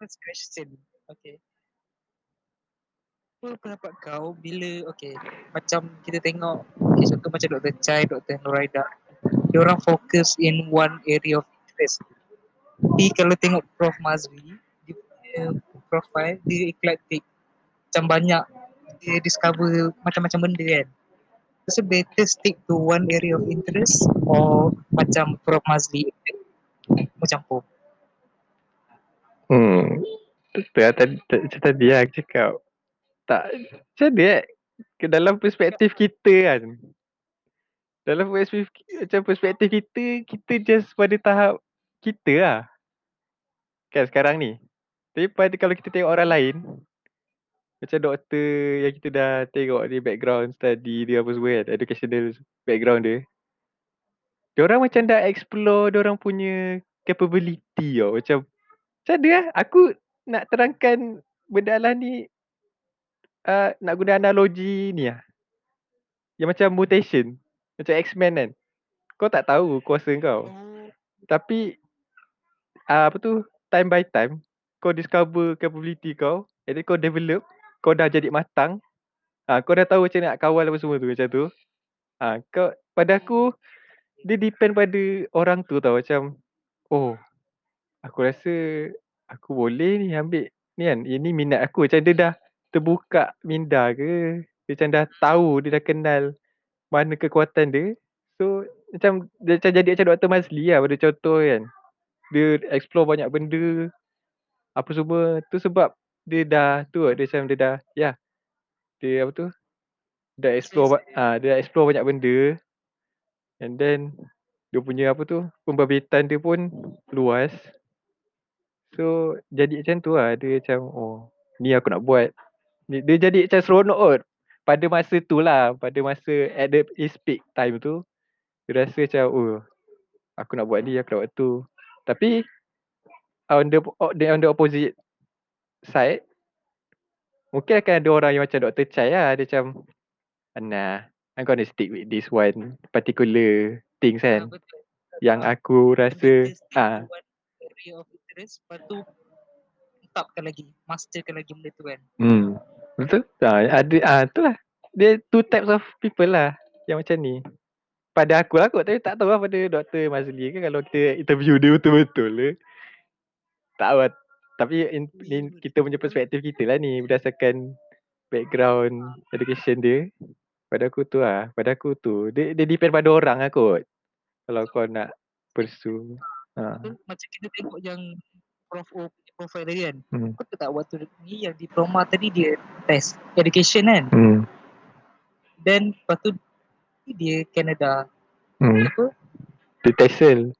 first question. Okay. Apa pendapat kau bila okay macam kita tengok okay, contoh macam Dr. Chai, Dr. Nuraida dia orang fokus in one area of interest. Tapi kalau tengok Prof Mazri dia punya profile dia eclectic macam banyak dia discover macam-macam benda kan. So better stick to one area of interest or macam Prof Mazri macam pun. Hmm. Betul lah tadi, macam tadi lah aku cakap. Tak, macam mana eh? Ke dalam perspektif kita kan. Dalam perspektif, macam perspektif kita, kita just pada tahap kita lah. Kan sekarang ni. Tapi pada kalau kita tengok orang lain, macam doktor yang kita dah tengok dia background study dia apa semua kan, educational background dia. Dia orang macam dah explore dia orang punya capability tau. Macam macam mana eh? Aku nak terangkan benda lah ni uh, nak guna analogi ni lah. Yang macam mutation. Macam X-Men kan. Kau tak tahu kuasa kau. Tapi uh, apa tu time by time kau discover capability kau and then kau develop kau dah jadi matang uh, kau dah tahu macam nak kawal apa semua tu macam tu uh, kau pada aku dia depend pada orang tu tau macam oh aku rasa aku boleh ni ambil ni kan ini minat aku. Macam dia dah terbuka minda ke dia macam dah tahu dia dah kenal mana kekuatan dia so macam dia macam jadi macam Dr. Mazli lah pada contoh kan. Dia explore banyak benda apa semua. Tu sebab dia dah tu dia macam dia dah ya yeah, dia apa tu dah explore ah uh, dia dah explore banyak benda. And then dia punya apa tu pembabitan dia pun luas so jadi macam tu lah. Dia macam oh ni aku nak buat. Dia jadi macam seronok kot. Pada masa tu lah pada masa at the his peak time tu dia rasa macam oh aku nak buat ni aku nak buat tu. Tapi on the on the opposite side mungkin akan ada orang yang macam Dr. Chai lah. Dia macam nah I'm gonna stick with this one particular things kan. yang aku rasa ah interest lepas tu tetapkan lagi masterkan lagi benda tu kan hmm Betul? Ha, ada ah ha, lah. Dia two types of people lah yang macam ni. Pada aku lah kot tapi tak tahu lah pada Dr. Mazli kan kalau kita interview dia betul-betul le. Tak tahu lah. Tapi in, in, kita punya perspektif kita lah ni berdasarkan background education dia. Pada aku tu lah. Pada aku tu. Dia, dia depend pada orang lah kot. Kalau kau nak pursue. Ha. Macam kita tengok yang Prof O profile dia kan. Hmm. Kau tak waktu ni yang diploma tadi dia test education kan. Hmm. Then lepas tu dia Canada. Hmm. Apa? Dia TESOL.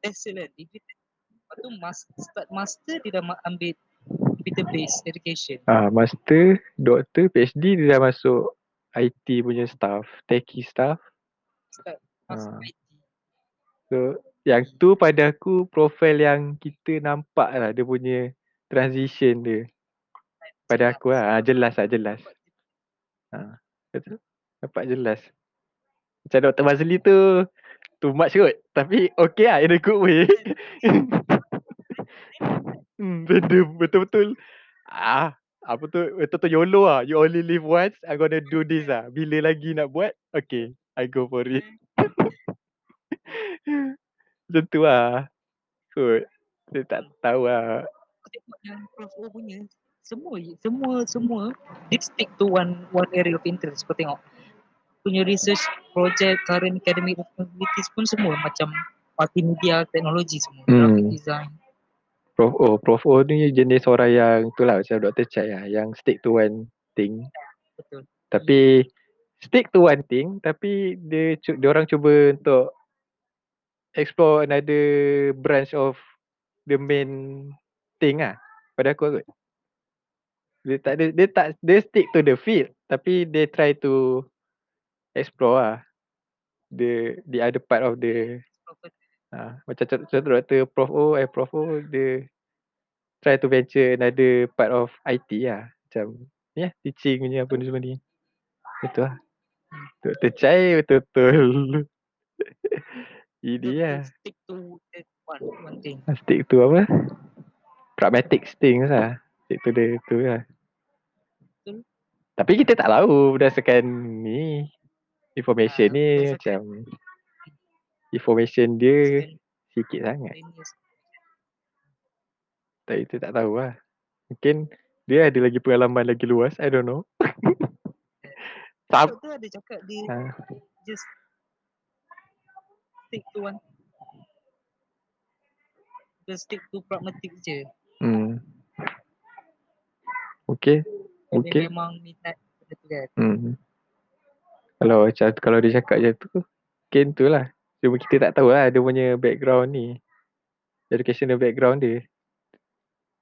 TESOL kan. Lepas tu mas, start master dia dah ambil computer based education. Ah, master, doktor, PhD dia dah masuk IT punya staff, techie staff. Start masuk ah. IT. So yang tu pada aku profil yang kita nampak lah dia punya transition dia. Pada aku lah, ha, jelas lah, jelas. Ha, betul? Nampak jelas. Macam Dr. Mazli tu, too much kot. Tapi okay lah, in a good way. hmm, betul-betul. Ah, apa tu, betul-betul YOLO lah. You only live once, I'm gonna do this lah. Bila lagi nak buat, okay, I go for it. Macam tu lah. Kot. Dia tak tahu lah. Prof O punya. Semua, semua, semua. Dia stick to one one area of interest. Kau tengok. Punya research, project, current academic activities pun semua macam multimedia, teknologi semua. Hmm. Graphic design. Prof O, Prof O ni jenis orang yang tu lah macam Dr. Chai lah. Yang stick to one thing. Betul. Tapi stick to one thing tapi dia dia orang cuba untuk explore another branch of the main thing ah pada aku kot. Dia tak dia, dia tak dia stick to the field tapi dia try to explore ah the the other part of the ah macam contoh doktor Prof O eh Prof O dia try to venture another part of IT lah macam ni yeah, teaching punya apa ni semua ni. Betul lah. Dr. Chai betul-betul. Ini ya. Stick to one, one thing. Stick to apa? pragmatic things lah. Itu dia tu lah. Betul. Tapi kita tak tahu berdasarkan ni information Ah, ni macam information dia sikit sangat. Tak itu tak tahu lah. Mungkin dia ada lagi pengalaman lagi luas. I don't know. Sam- Doktor ada cakap dia Ah. just stick to one just stick to pragmatic je. hmm. Okay. And Okay. memang minat benda tu kan. Hmm. Kalau macam kalau dia cakap macam tu, mungkin tu lah. Cuma kita tak tahu lah dia punya background ni. Educational background dia.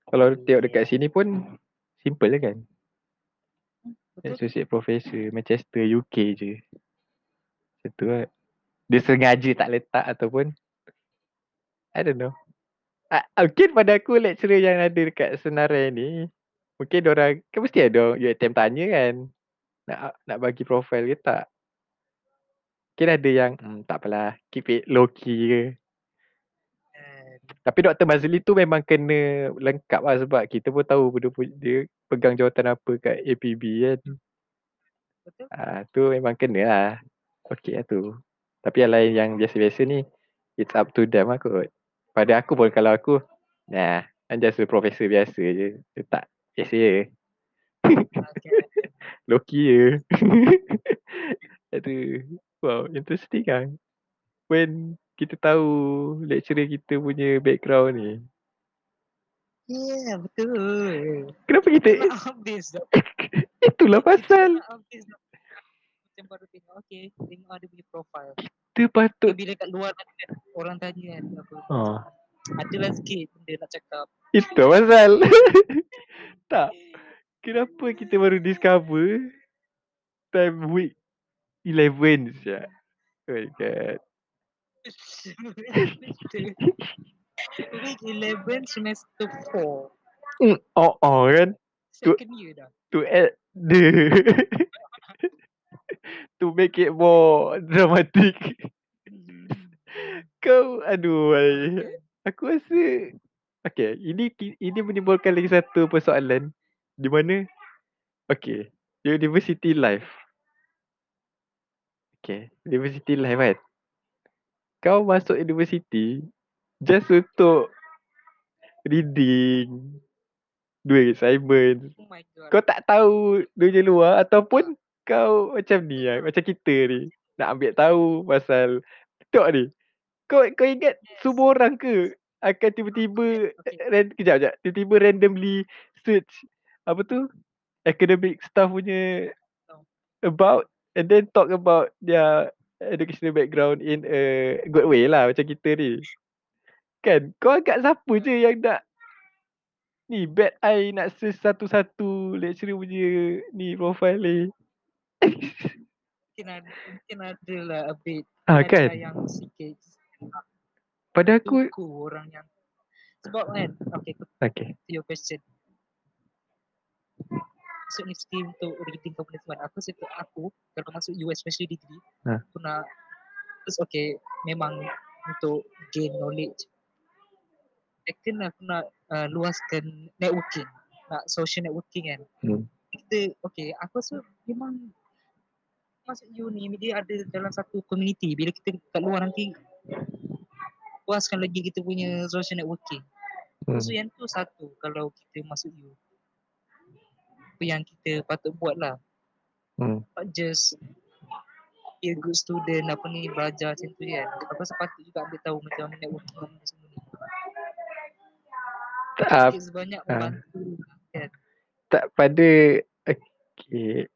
Kalau tengok dekat sini pun simple je kan. Betul? Associate Professor Manchester UK je. Macam tu lah. Dia sengaja tak letak ataupun I don't know. Ah, mungkin pada aku lecturer yang ada dekat senarai ni mungkin orang kan mesti ada UiTM tanya kan nak nak bagi profile ke tak. Mungkin ada yang hmm, tak apalah keep it low key ke. And Tapi Dr. Mazli tu memang kena lengkap lah sebab kita pun tahu dia, dia pegang jawatan apa kat APB kan. betul? Ah tu memang kena lah. Okey lah tu. Tapi yang lain yang biasa-biasa ni it's up to them lah kot. Pada aku pun kalau aku nah I'm just a professor biasa je. Tak biasa je. Okay. Loki je. Aduh. Wow, interesting kan. When kita tahu lecturer kita punya background ni. Yeah, betul. Kenapa kita nak habis dah. itulah pasal nak habis dah. Macam baru tengok, okay, tengok ada punya profile. kita patut Bila kat luar kan, orang tanya kan apa. oh, Adalah sikit benda nak cakap. itu pasal. tak. Kenapa kita baru discover time week 11 je. Oh my god. Week 11 semester 4. Mm, oh, oh kan. Tu- Second year dah. To add the to make it more dramatic. Kau aduh ay. Aku rasa Okay ini ini menimbulkan lagi satu persoalan di mana Okay University life Okay University life kan Kau masuk university Just untuk Reading Do assignment Oh my god. Kau tak tahu dunia luar Ataupun kau macam ni lah Macam kita ni Nak ambil tahu pasal Tengok ni. Kau kau ingat Yes. semua orang ke Akan tiba-tiba Okay. ran, Kejap kejap. Tiba-tiba randomly Search Apa tu? Academic stuff punya. About And then talk about Their Educational background In a Good way lah Macam kita ni. Kan? Kau agak siapa je yang nak Ni? Bad eye Nak search satu-satu Lecturer punya Ni profile ni Mungkin ada, mungkin ada lah a bit. Ah ada kan yang sikit. Pada aku Tuku orang yang. Sebab kan, okay, Okay to your question. Masuk universiti untuk reading component Aku rasa untuk aku, kalau masuk US especially degree, Ha. aku nak, terus okay, memang untuk gain knowledge. Second, aku nak uh, luaskan networking. Nak social networking kan. Hmm. Kita, okay, aku rasa memang masuk uni dia ada dalam satu community. Bila kita kat luar nanti, luaskan lagi kita punya social networking. hmm. So yang tu satu kalau kita masuk U. Apa yang kita patut buat lah. Hmm. Not just be a good student apa ni belajar macam tu kan. Aku rasa patut juga ambil tahu macam networking apa semua ni. Tak sebanyak ah. membantu kan. tak pada okay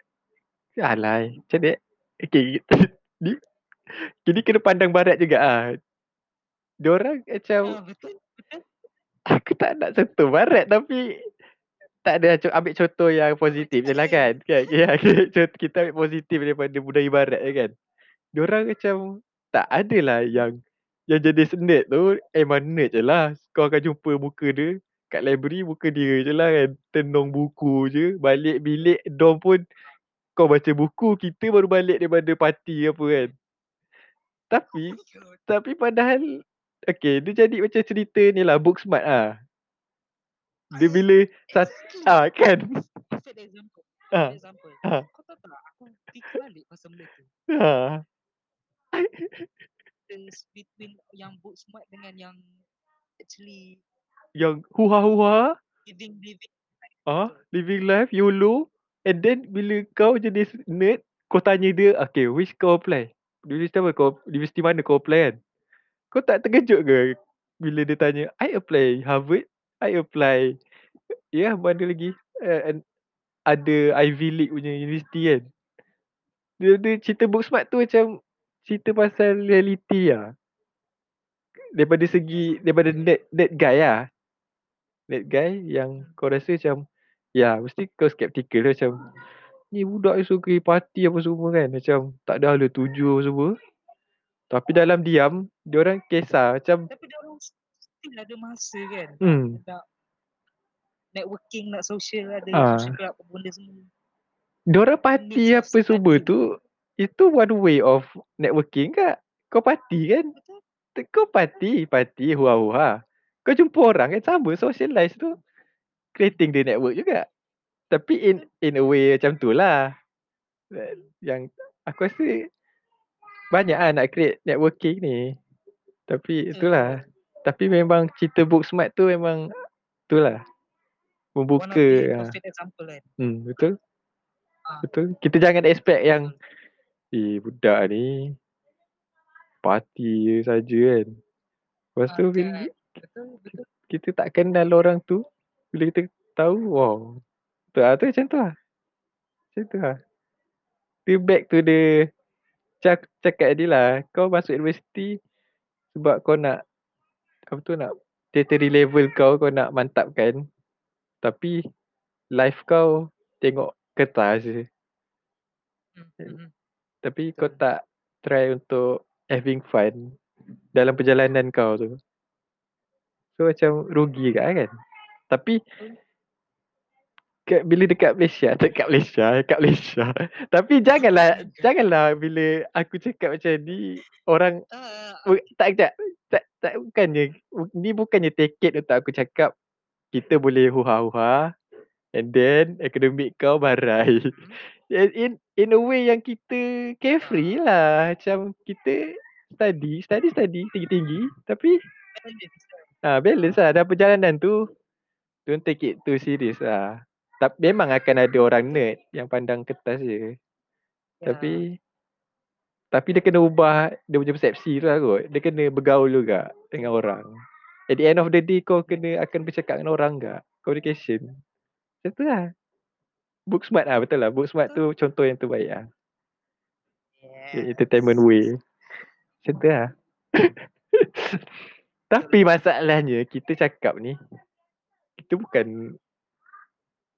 alai macam ni okay ni kini kena pandang barat juga ah. Diorang macam Ah, betul. Betul. aku tak nak sentuh barat tapi tak ada ambil contoh yang positif je lah kan kan? Ya, kita ambil positif daripada budaya barat je kan. Diorang macam tak ada lah yang yang jadi nerd tu. Emang nerd je lah kau akan jumpa muka dia kat library muka dia je lah kan. Tenung buku je balik bilik dorm pun kau baca buku kita baru balik daripada parti apa kan tapi tapi padahal Okay dia jadi macam cerita ni lah book smart ah Dia bila sat, ah kan. Perfect example. Ah. Example. Ah. Kau tahu tak, aku fikir balik pasal benda tu. Ha. Between yang book smart dengan yang actually Yang huha-huha, living living ah, living life YOLO and then bila kau jenis nerd, kau tanya dia, okay, which kau apply? Universiti apa kau, universiti mana kau apply kan? Kau tak terkejut ke bila dia tanya, I apply Harvard, I apply, ya yeah, mana lagi, uh, ada Ivy League punya universiti kan? Dia, dia cerita book smart tu macam cerita pasal reality lah. Daripada segi, daripada net, net guy lah. Net guy yang kau rasa macam, ya mesti kau skeptical lah macam, ni budak ni suka party apa semua kan. Macam tak ada hala tuju semua. Tapi dalam diam, dia orang kisah macam Tapi dia orang still ada masa kan. hmm, Nak networking, nak social ada Ah. social club apa benda semua. dia orang party of apa semua tu, itu one way of networking kak. Kau party kan? Betul? Kau party, party, hua-hua. Kau jumpa orang kan sama, socialize tu. Creating the network juga. Tapi in in a way macam tu lah. Yang aku rasa banyak lah nak create networking ni. Tapi itulah. Tapi memang cerita book smart tu memang itulah. One of Membuka. the ah. example kan. Hmm, betul. Ah. Betul. Kita jangan expect yang eh budak ni party je saja kan. Lepas Ah, tu bila kan. Betul, betul. kita tak kenal orang tu, bila kita tahu, wow. Tu lah, tu macam tu lah. Macam tu lah. Tu back to the cak, cakap tadi lah, kau masuk universiti sebab kau nak, apa tu nak, tertiary level kau, kau nak mantapkan. Tapi, life kau tengok kertas je. Hmm, hmm, hmm. Tapi kau tak try untuk having fun dalam perjalanan kau tu. So macam rugi kat kan. Tapi kat, bila dekat Malaysia, dekat Malaysia, dekat Malaysia. Tapi janganlah janganlah bila aku cakap macam ni orang bu- tak tak tak, tak bukannya ni bukannya tiket untuk aku cakap kita boleh huha-huha and then akademik kau barai. In, in in a way yang kita carefree lah. Macam kita study, study study tinggi-tinggi tapi ah balance lah. Dalam perjalanan tu don't take it too serious lah. Tapi memang akan ada orang nerd yang pandang kertas je. Ya. Tapi tapi dia kena ubah dia punya persepsi tu lah kot. Dia kena bergaul juga dengan orang. At the end of the day kau kena akan bercakap dengan orang juga. Communication. Macam tu lah. Book smart lah betul lah. Book smart tu contoh yang terbaik lah. Yes. Entertainment way. Macam tu lah. Tapi masalahnya kita cakap ni kita bukan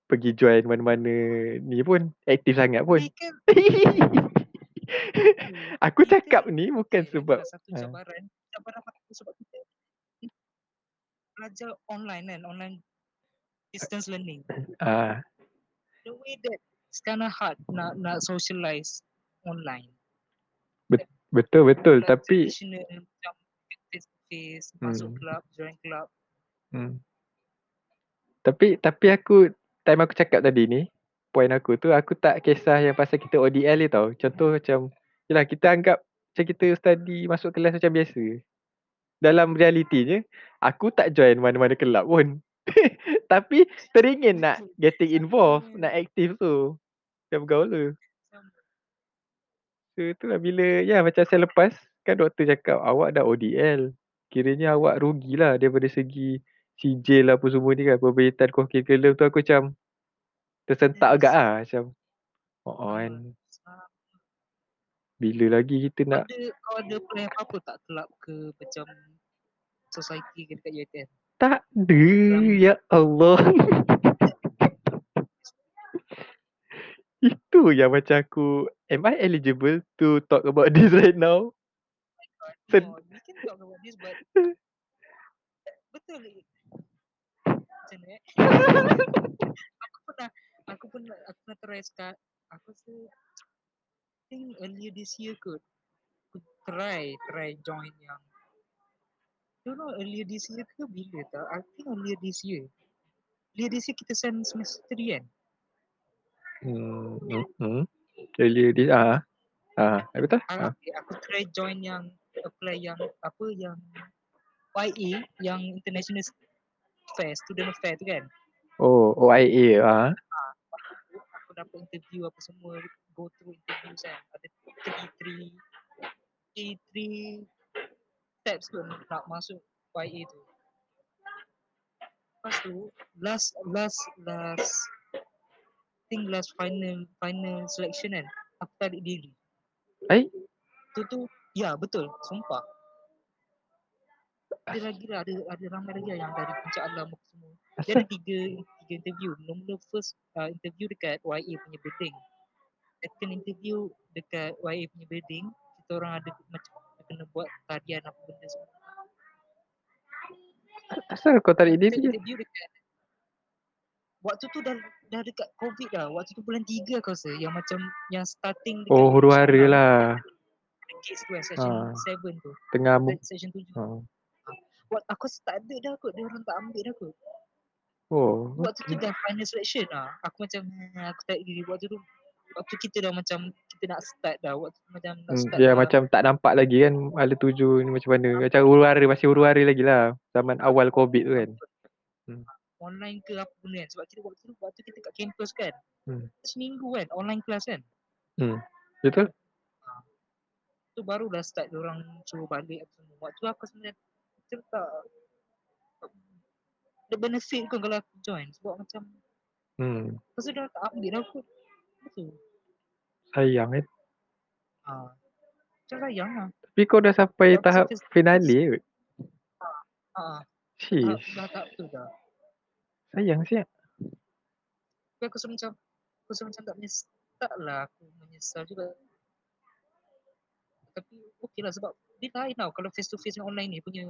pergi join mana-mana ni pun aktif sangat pun. Aku cakap ni bukan okay, sebab satu ah. cabaran. Cabaran aku sebab kita belajar online kan? Online distance learning. Ah. The way that it's kind of hard nak nak socialize online. Betul betul. Like tapi traditional macam face to face masuk Hmm. club join club. Hmm. Tapi tapi aku time aku cakap tadi ni point aku tu aku tak kisah yang pasal kita ODL ni tau. Contoh macam yalah kita anggap macam kita study masuk kelas macam biasa. Dalam realitinya aku tak join mana-mana kelab pun. tapi teringin nak getting involved, nak aktif tu. Macam bergaul tu. So itulah bila ya macam saya lepas kan doktor cakap awak dah ODL. Kiranya awak rugilah daripada segi sijil apa semua ni kan. Pemberitaan curriculum tu aku macam tersentak Yes. agak lah macam. Oh, oh Ah, kan. Bila lagi kita Kau nak ada kau ada plan apa tak kelab ke macam society ke dekat UiTM? tak ada ya Allah. Itu yang macam aku am I eligible to talk about this right now? Sen- No, we can talk about this but betul. Macam eh? aku pernah aku pernah aku pernah try sekat aku rasa I think earlier this year kot aku try try join yang don't know earlier this year ke bila tak I think earlier this year Earlier this year kita send semester 3 kan? Hmm. Hmm. hmm. Earlier this ah. Ah, betul? Ah, Ah. okay, aku try join yang apply yang apa yang YA yang international fair, student fair tu kan. Oh, OIA ah. Aku dapat interview apa semua, go through interview kan. Ada three three three, three steps tu nak masuk YA tu. Lepas tu last last last think last final final selection kan aku tarik diri. Ai? Tu tu ya betul sumpah. Ada lagi lah, ada ada ramai lagi lah yang dari puncak alam apa semua. Dia ada tiga tiga interview. Mula first uh, interview dekat YA punya building. Second interview dekat YA punya building. Kita orang ada macam kena buat tarian apa benda semua. asal kau tarik diri? interview dekat Waktu tu dah dah dekat COVID dah. Waktu tu bulan 3 aku rasa yang macam yang starting dekat Oh, huru hara Indonesia lah. Case tu kan section Ah. 7 tu. Tengah Section 7. ah. Waktu aku rasa tak ada dah kot. Dia orang tak ambil dah kot. Oh, Waktu tu dah final selection lah. Aku macam hmm, aku tarik diri waktu tu. Waktu kita dah macam kita nak start dah. Waktu tu macam nak Hmm, start ya dah. macam tak nampak lagi kan ala tuju ni macam mana. Macam huru-hara masih huru-hara lagi lah. Zaman awal COVID tu kan. Hmm. online ke apa benda kan. Sebab kita waktu tu waktu kita kat campus kan. Hmm. Seminggu kan online class kan. Betul? tu baru dah start orang suruh balik apa semua. Waktu tu aku sebenarnya macam tak the benefit kan kalau aku join sebab macam Hmm. pasal dah tak ambil dah aku. Betul. Sayang kan. Ha. Macam sayang lah. Tapi kau dah sampai Tapi tahap kita- finale kot. Ha. Dah, Sheesh. dah tak tu dah. Sayang siap. Tapi aku rasa macam aku rasa macam tak menyesal tak lah aku menyesal juga. Tapi okey lah sebab dia lain tau kalau face to face dengan online ni punya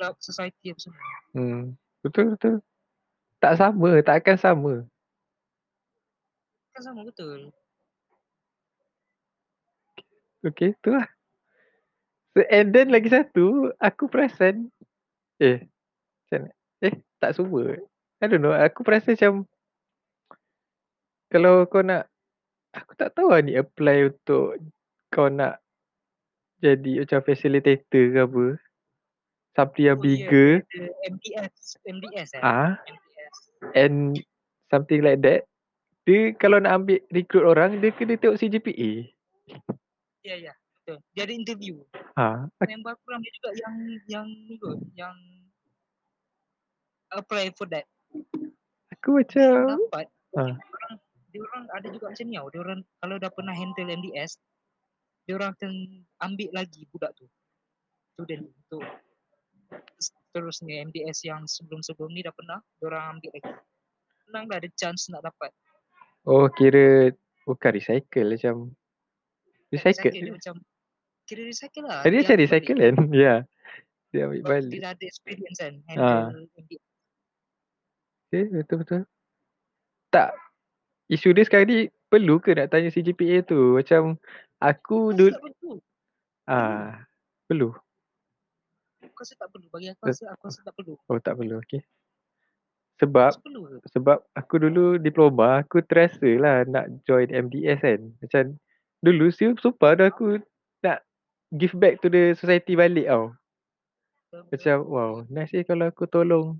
club society apa semua. Hmm. Betul betul. Tak sama, tak akan sama. Kan sama betul. Okay, tu lah. So, and then lagi satu, aku perasan, eh, macam? Eh, tak semua. I don't know, aku perasan macam, kalau kau nak, aku tak tahu lah ni apply untuk kau nak jadi macam facilitator ke apa. Something yang Oh, ya, bigger. dia ada MDS, MDS eh. Ah, MDS. and something like that. Dia kalau nak ambil recruit orang, dia kena tengok CGPA. Ya ya betul. Dia ada interview. Ha, Member aku ramai juga yang yang ni yang apply for that. aku macam, dapat. Ah. Dia orang dia orang ada juga macam ni tau. Dia orang kalau dah pernah handle MDS, dia orang akan ambil lagi budak tu. Student untuk seterusnya MDS yang sebelum-sebelum ni dah pernah, dia orang ambil lagi. Senang lah ada chance nak dapat. oh kira bukan recycle macam, Recycle dia recycle. macam kira recycle lah. Tadi Dia macam recycle kan? Ya. Dia ambil Sebab balik. dia dah ada experience kan Ah. handle MDS. Okay, betul-betul. Tak. Isu dia sekarang ni perlu ke nak tanya CGPA tu? Macam aku dulu ah perlu. Aku rasa tak perlu. Bagi aku rasa aku rasa tak perlu. Oh tak perlu. Okey. Sebab perlu sebab aku dulu diploma aku terasa lah nak join MDS kan. Macam dulu siu sumpah dah aku nak give back to the society balik tau. Macam wow, nice eh kalau aku tolong.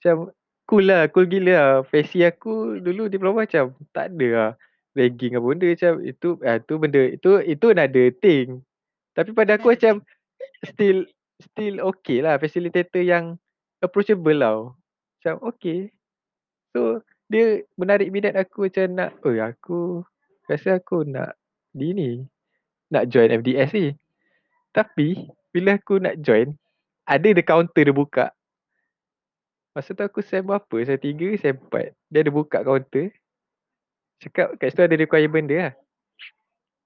Macam cool lah, cool gila lah. Fashion aku dulu diploma macam tak ada lah. Ragging apa benda macam itu ah tu benda itu itu another thing. Tapi pada aku macam still still okay lah facilitator yang approachable tau. Macam okay. So dia menarik minat aku macam nak, oh aku rasa aku nak di ni. Nak join MDS ni. Tapi bila aku nak join, ada the counter dia buka. Masa tu aku sem berapa? Sem 3, sem 4. Dia ada buka counter. Cakap kat situ ada requirement dia lah.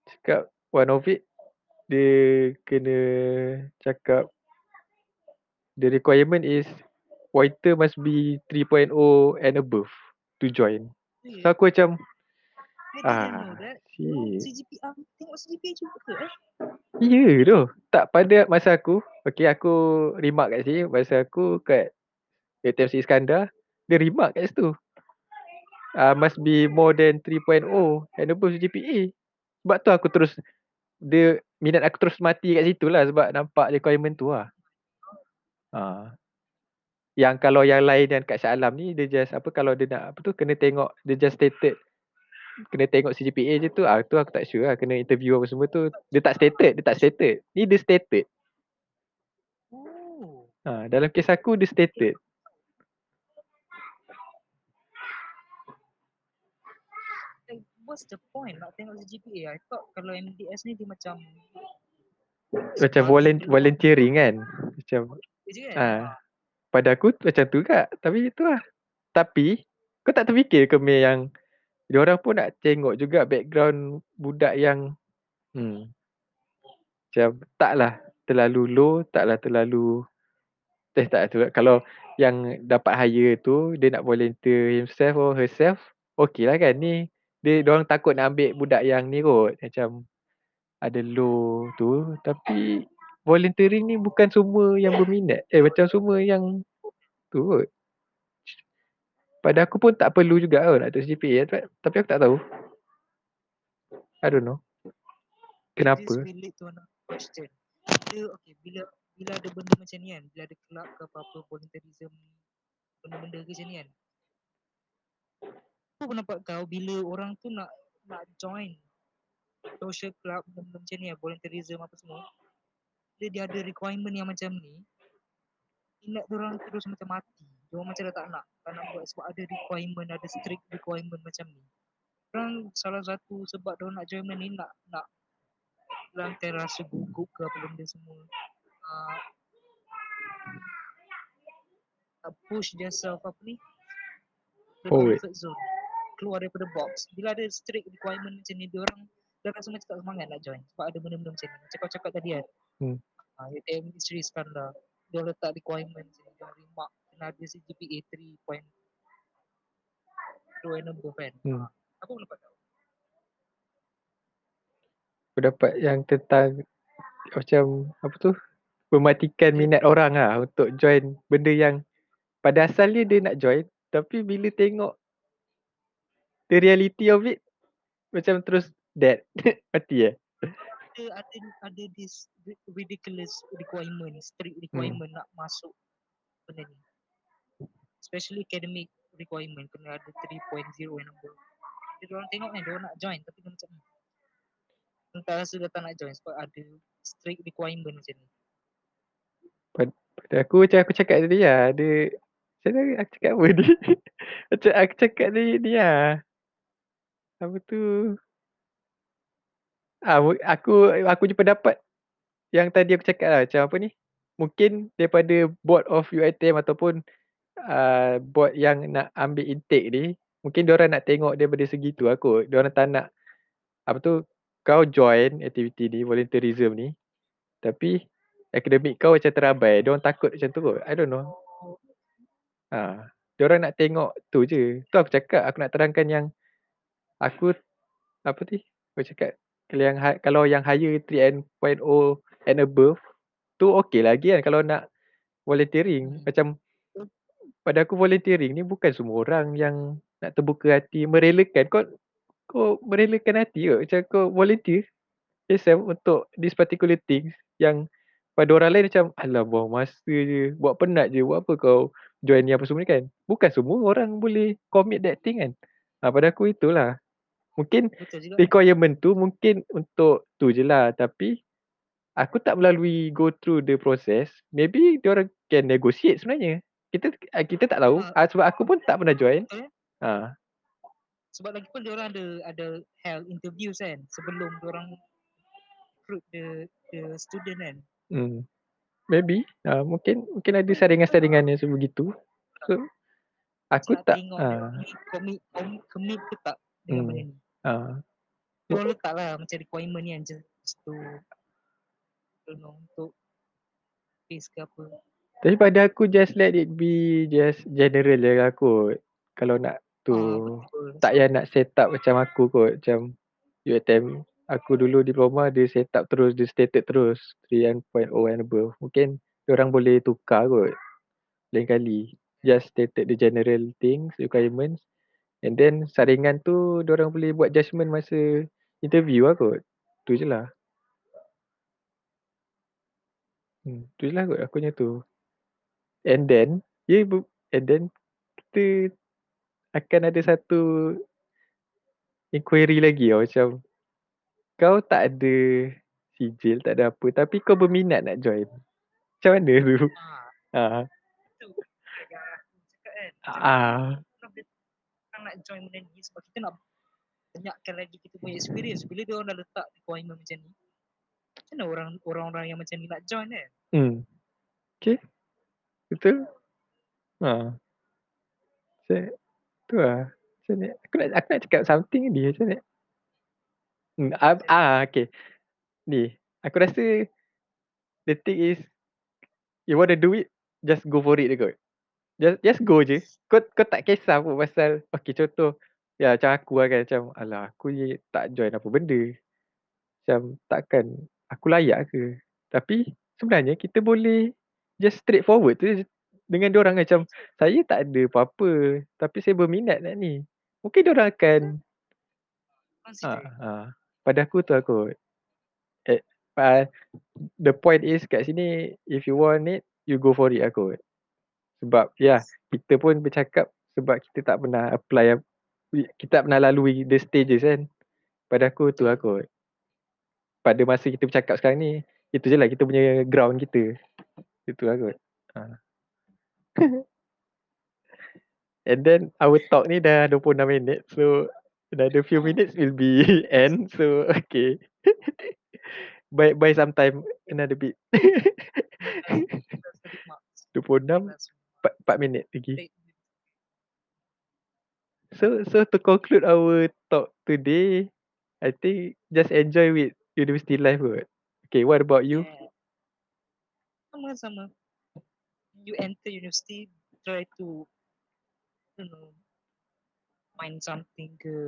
Cakap one of it dia kena cakap the requirement is pointer must be 3.0 and above to join. So aku macam I ah. CGPA, tengok CGPA juga ke eh? Ya tu. Tak pada masa aku, okay aku remark kat sini, masa aku kat ATMC Iskandar, Dia remark kat situ. Uh, must be more than 3.0 and above GPA. Sebab tu aku terus dia minat aku terus mati kat situ lah sebab nampak requirement tu lah. Uh. Yang kalau yang lain yang kat Shah Alam ni dia just apa kalau dia nak apa tu kena tengok dia just stated kena tengok CGPA je tu ah tu aku tak sure lah kena interview apa semua tu dia tak stated dia tak stated ni dia stated Oh. ha, dalam kes aku dia stated Like, what's the point nak tengok CGPA? I thought kalau MDS ni dia macam macam volunteer, volunteering kan macam je kan? ah. Pada aku macam tu juga tapi itu lah tapi kau tak terfikir ke Mei yang dia orang pun nak tengok juga background budak yang hmm macam taklah terlalu low taklah terlalu eh tak tu kalau yang dapat hire tu dia nak volunteer himself or herself okey lah kan. Ni dia orang takut nak ambil budak yang ni kot. Macam ada low tu tapi volunteering ni bukan semua yang berminat eh macam semua yang tu kot pada aku pun tak perlu juga kot nak tu CPA tapi aku tak tahu I don't know kenapa question. Bila, okay, bila bila ada benda macam ni kan, bila ada kelab ke apa-apa volunteerism benda-benda ke macam ni kan. Apa pendapat kau bila orang tu nak nak join social club benda macam ni kan, volunteerism apa semua. Dia dia ada requirement yang macam ni. Minat orang terus macam mati. Dia orang macam dah tak nak. Tak nak buat sebab ada requirement, ada strict requirement macam ni. Orang salah satu sebab dia orang nak join ni nak nak hilangkan rasa gugup ke apa benda semua. Uh, push themselves apa ni Forward. comfort zone keluar daripada box bila ada strict requirement macam ni dia orang dia rasa macam tak semangat nak join sebab ada benda-benda macam ni macam kau cakap tadi kan Hmm. uh, UTM Ministry Iskandar dia letak requirement ni dia remark kena ada CGPA 3.2 and above kan. Hmm. uh, apa pendapat kau pendapat yang tentang macam apa tu? Mematikan minat orang lah untuk join benda yang pada asalnya dia nak join. Tapi bila tengok the reality of it macam terus dead mati eh ada ada ada this ri- ridiculous requirement strict requirement nak masuk benda ni. Especially academic requirement kena ada 3.0 and above. Dia orang tengok kan dia orang nak join tapi dia macam hmm, tak rasa dia tak nak join sebab ada strict requirement macam ni. Pada aku macam aku cakap tadi lah dia macam mana aku cakap apa ni? Macam aku cakap tadi ni lah. Apa tu ah, aku aku je pendapat yang tadi aku cakap lah macam apa ni mungkin daripada board of UiTM ataupun uh, board yang nak ambil intake ni mungkin diorang nak tengok daripada segi tu aku diorang tak nak apa tu kau join aktiviti ni volunteerism ni tapi akademik kau macam terabai diorang takut macam tu kot. I don't know. Ha diorang nak tengok tu je. Tu aku cakap aku nak terangkan yang aku apa ni aku cakap kalau yang kalau yang higher 3.0 and above tu okey lagi kan kalau nak volunteering. Macam pada aku volunteering ni bukan semua orang yang nak terbuka hati merelakan. Kau kau merelakan hati ke macam kau volunteer yourself untuk this particular things yang pada orang lain macam alah buang masa je buat penat je buat apa kau join ni apa semua ni kan? Bukan semua orang boleh commit that thing kan? Ha, pada aku itulah mungkin requirement tu mungkin untuk tu je lah tapi aku tak melalui go through the process maybe dia orang can negotiate sebenarnya. Kita ah, kita tak tahu. Ah. ah, sebab aku pun tak pernah join. ha. Sebab lagi pun dia orang ada ada held interviews kan sebelum dia orang recruit the the student kan. Hmm. maybe ah, mungkin mungkin ada saringan-saringan yang sebegitu. So aku nak tak ni commit commit, commit ke tak dengan Hmm. benda ni ah. Dia orang letak lah macam requirement ni kan just to know untuk face ke apa. Tapi pada aku just let it be just general je lah kot. Kalau nak tu Ah, betul. tak payah nak set up macam aku kot. Macam UiTM aku dulu diploma dia set up terus dia stated terus. 3.0 and above. Mungkin orang boleh tukar kot. Lain kali just stated the general things, requirements. And then saringan tu orang boleh buat judgement masa interview lah kot. Tu je lah. Hmm, tu je lah kot aku punya tu. And then, yeah, and then kita akan ada satu inquiry lagi tau macam kau tak ada sijil, tak ada apa tapi kau berminat nak join. Macam mana tu? Ha. Ha. Cakap kan. Macam Ah. Nak join benda ni sebab kita nak banyakkan lagi kita punya experience bila dia orang dah letak requirement macam ni. Macam mana orang orang-orang yang macam ni nak join kan? Hmm. Okay. Betul. Ha. So, tu lah. Macam ni. Aku nak, aku nak cakap something ni macam ni. Hmm, ah, ah, okay. Ni, aku rasa the thing is you want to do it, just go for it je kot. Just, just go je. Kau, kau tak kisah pun pasal, okay contoh, ya macam aku lah kan, macam alah aku je tak join apa benda. Macam takkan aku layak ke. Tapi sebenarnya kita boleh just straightforward tu je dengan orang macam saya tak ada apa-apa tapi saya berminat nak ni. Mungkin orang akan ha, Consider. ha, pada aku tu aku eh, uh, the point is kat sini if you want it you go for it aku. Sebab ya yeah, kita pun bercakap sebab kita tak pernah apply kita tak pernah lalui the stages kan. Pada aku tu aku. Pada masa kita bercakap sekarang ni itu je lah kita punya ground kita. Itu lah kot. Ha. And then our talk ni dah 26 minit. So another few minutes will be end. So okay. by by some time another bit. 26 4, 4 minit lagi. So so to conclude our talk today, I think just enjoy with university life kot. Okay, what about you? Yeah. Sama-sama. You enter university, try to, you know, find something ke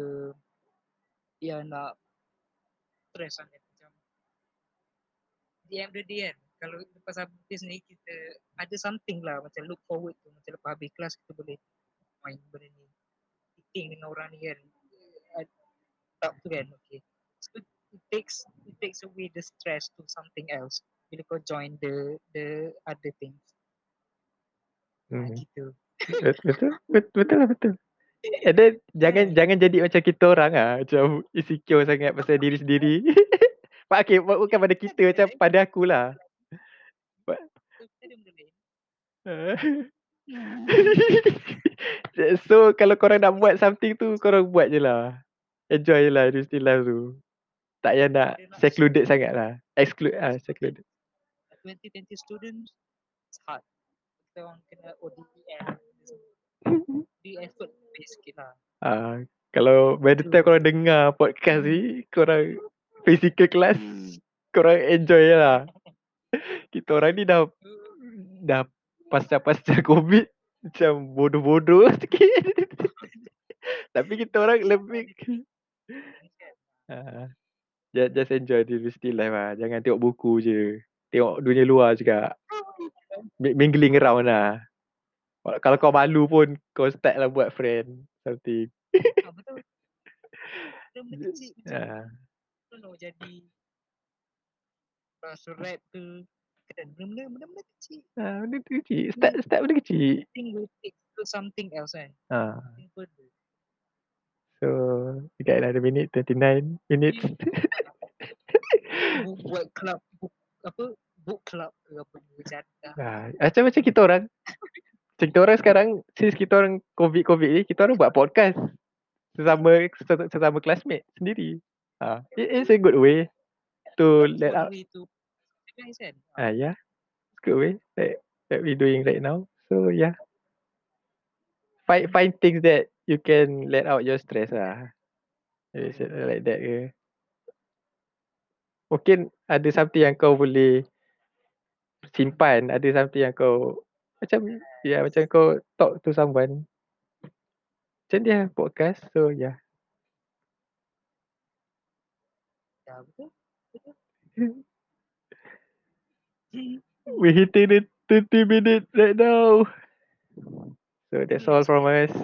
yang nak stress sangat macam the end of the day kan kalau lepas habis ni kita ada something lah macam look forward tu macam lepas habis kelas kita boleh main benda ni. Meeting dengan orang ni kan. Tak tu kan okay. So it takes it takes away the stress to something else. Bila kau join the the other things. Hmm. Gitu. Bet- Betul, betul, betul lah betul. And then jangan jangan jadi macam kita orang ah macam insecure sangat pasal diri sendiri. Pak okay, bu- bukan pada kita macam pada aku lah. so, kita ada benda lain so kalau korang nak buat something tu korang buat je lah. Enjoy je lah university life tu. Tak payah nak nak secluded sangat lah. Exclude ah secluded. 2020 students it's hard kita orang kena ODPM di effort sikit lah Ah, kalau by the time korang dengar podcast ni, korang physical class, korang enjoy je lah. Kita orang ni dah dah pasca-pasca COVID macam bodoh-bodoh sikit. Tapi kita orang lebih ah, just, just enjoy the university life lah. Jangan tengok buku je. Tengok dunia luar juga. Mi- Mingling around lah. Kalau kau malu pun kau start lah buat friend something. ah, betul benda kecil macam Ah, tu know jadi rasa rap ke kan benda-benda benda-benda kecil ah, benda tu kecil. Start start benda kecil. thing will take to something else kan further so we got another minute, 29 minutes. Buat club book apa book club ke apa ni bercanda ah, macam macam kita orang. Macam kita orang sekarang, since kita orang COVID-COVID ni, kita orang buat podcast. Sesama sesama, sesama classmate sendiri. Ah, it, it's a good way to let out. to guys kan Ah, yeah. It's good way that, that we doing right now. So yeah. Find find things that you can let out your stress lah. It's like that ke. Mungkin ada something yang kau boleh simpan, ada something yang kau macam ya yeah, macam kau talk to someone. Macam dia podcast. So yeah. ya betul betul We hitting it 30 minutes right now. So that's all from us.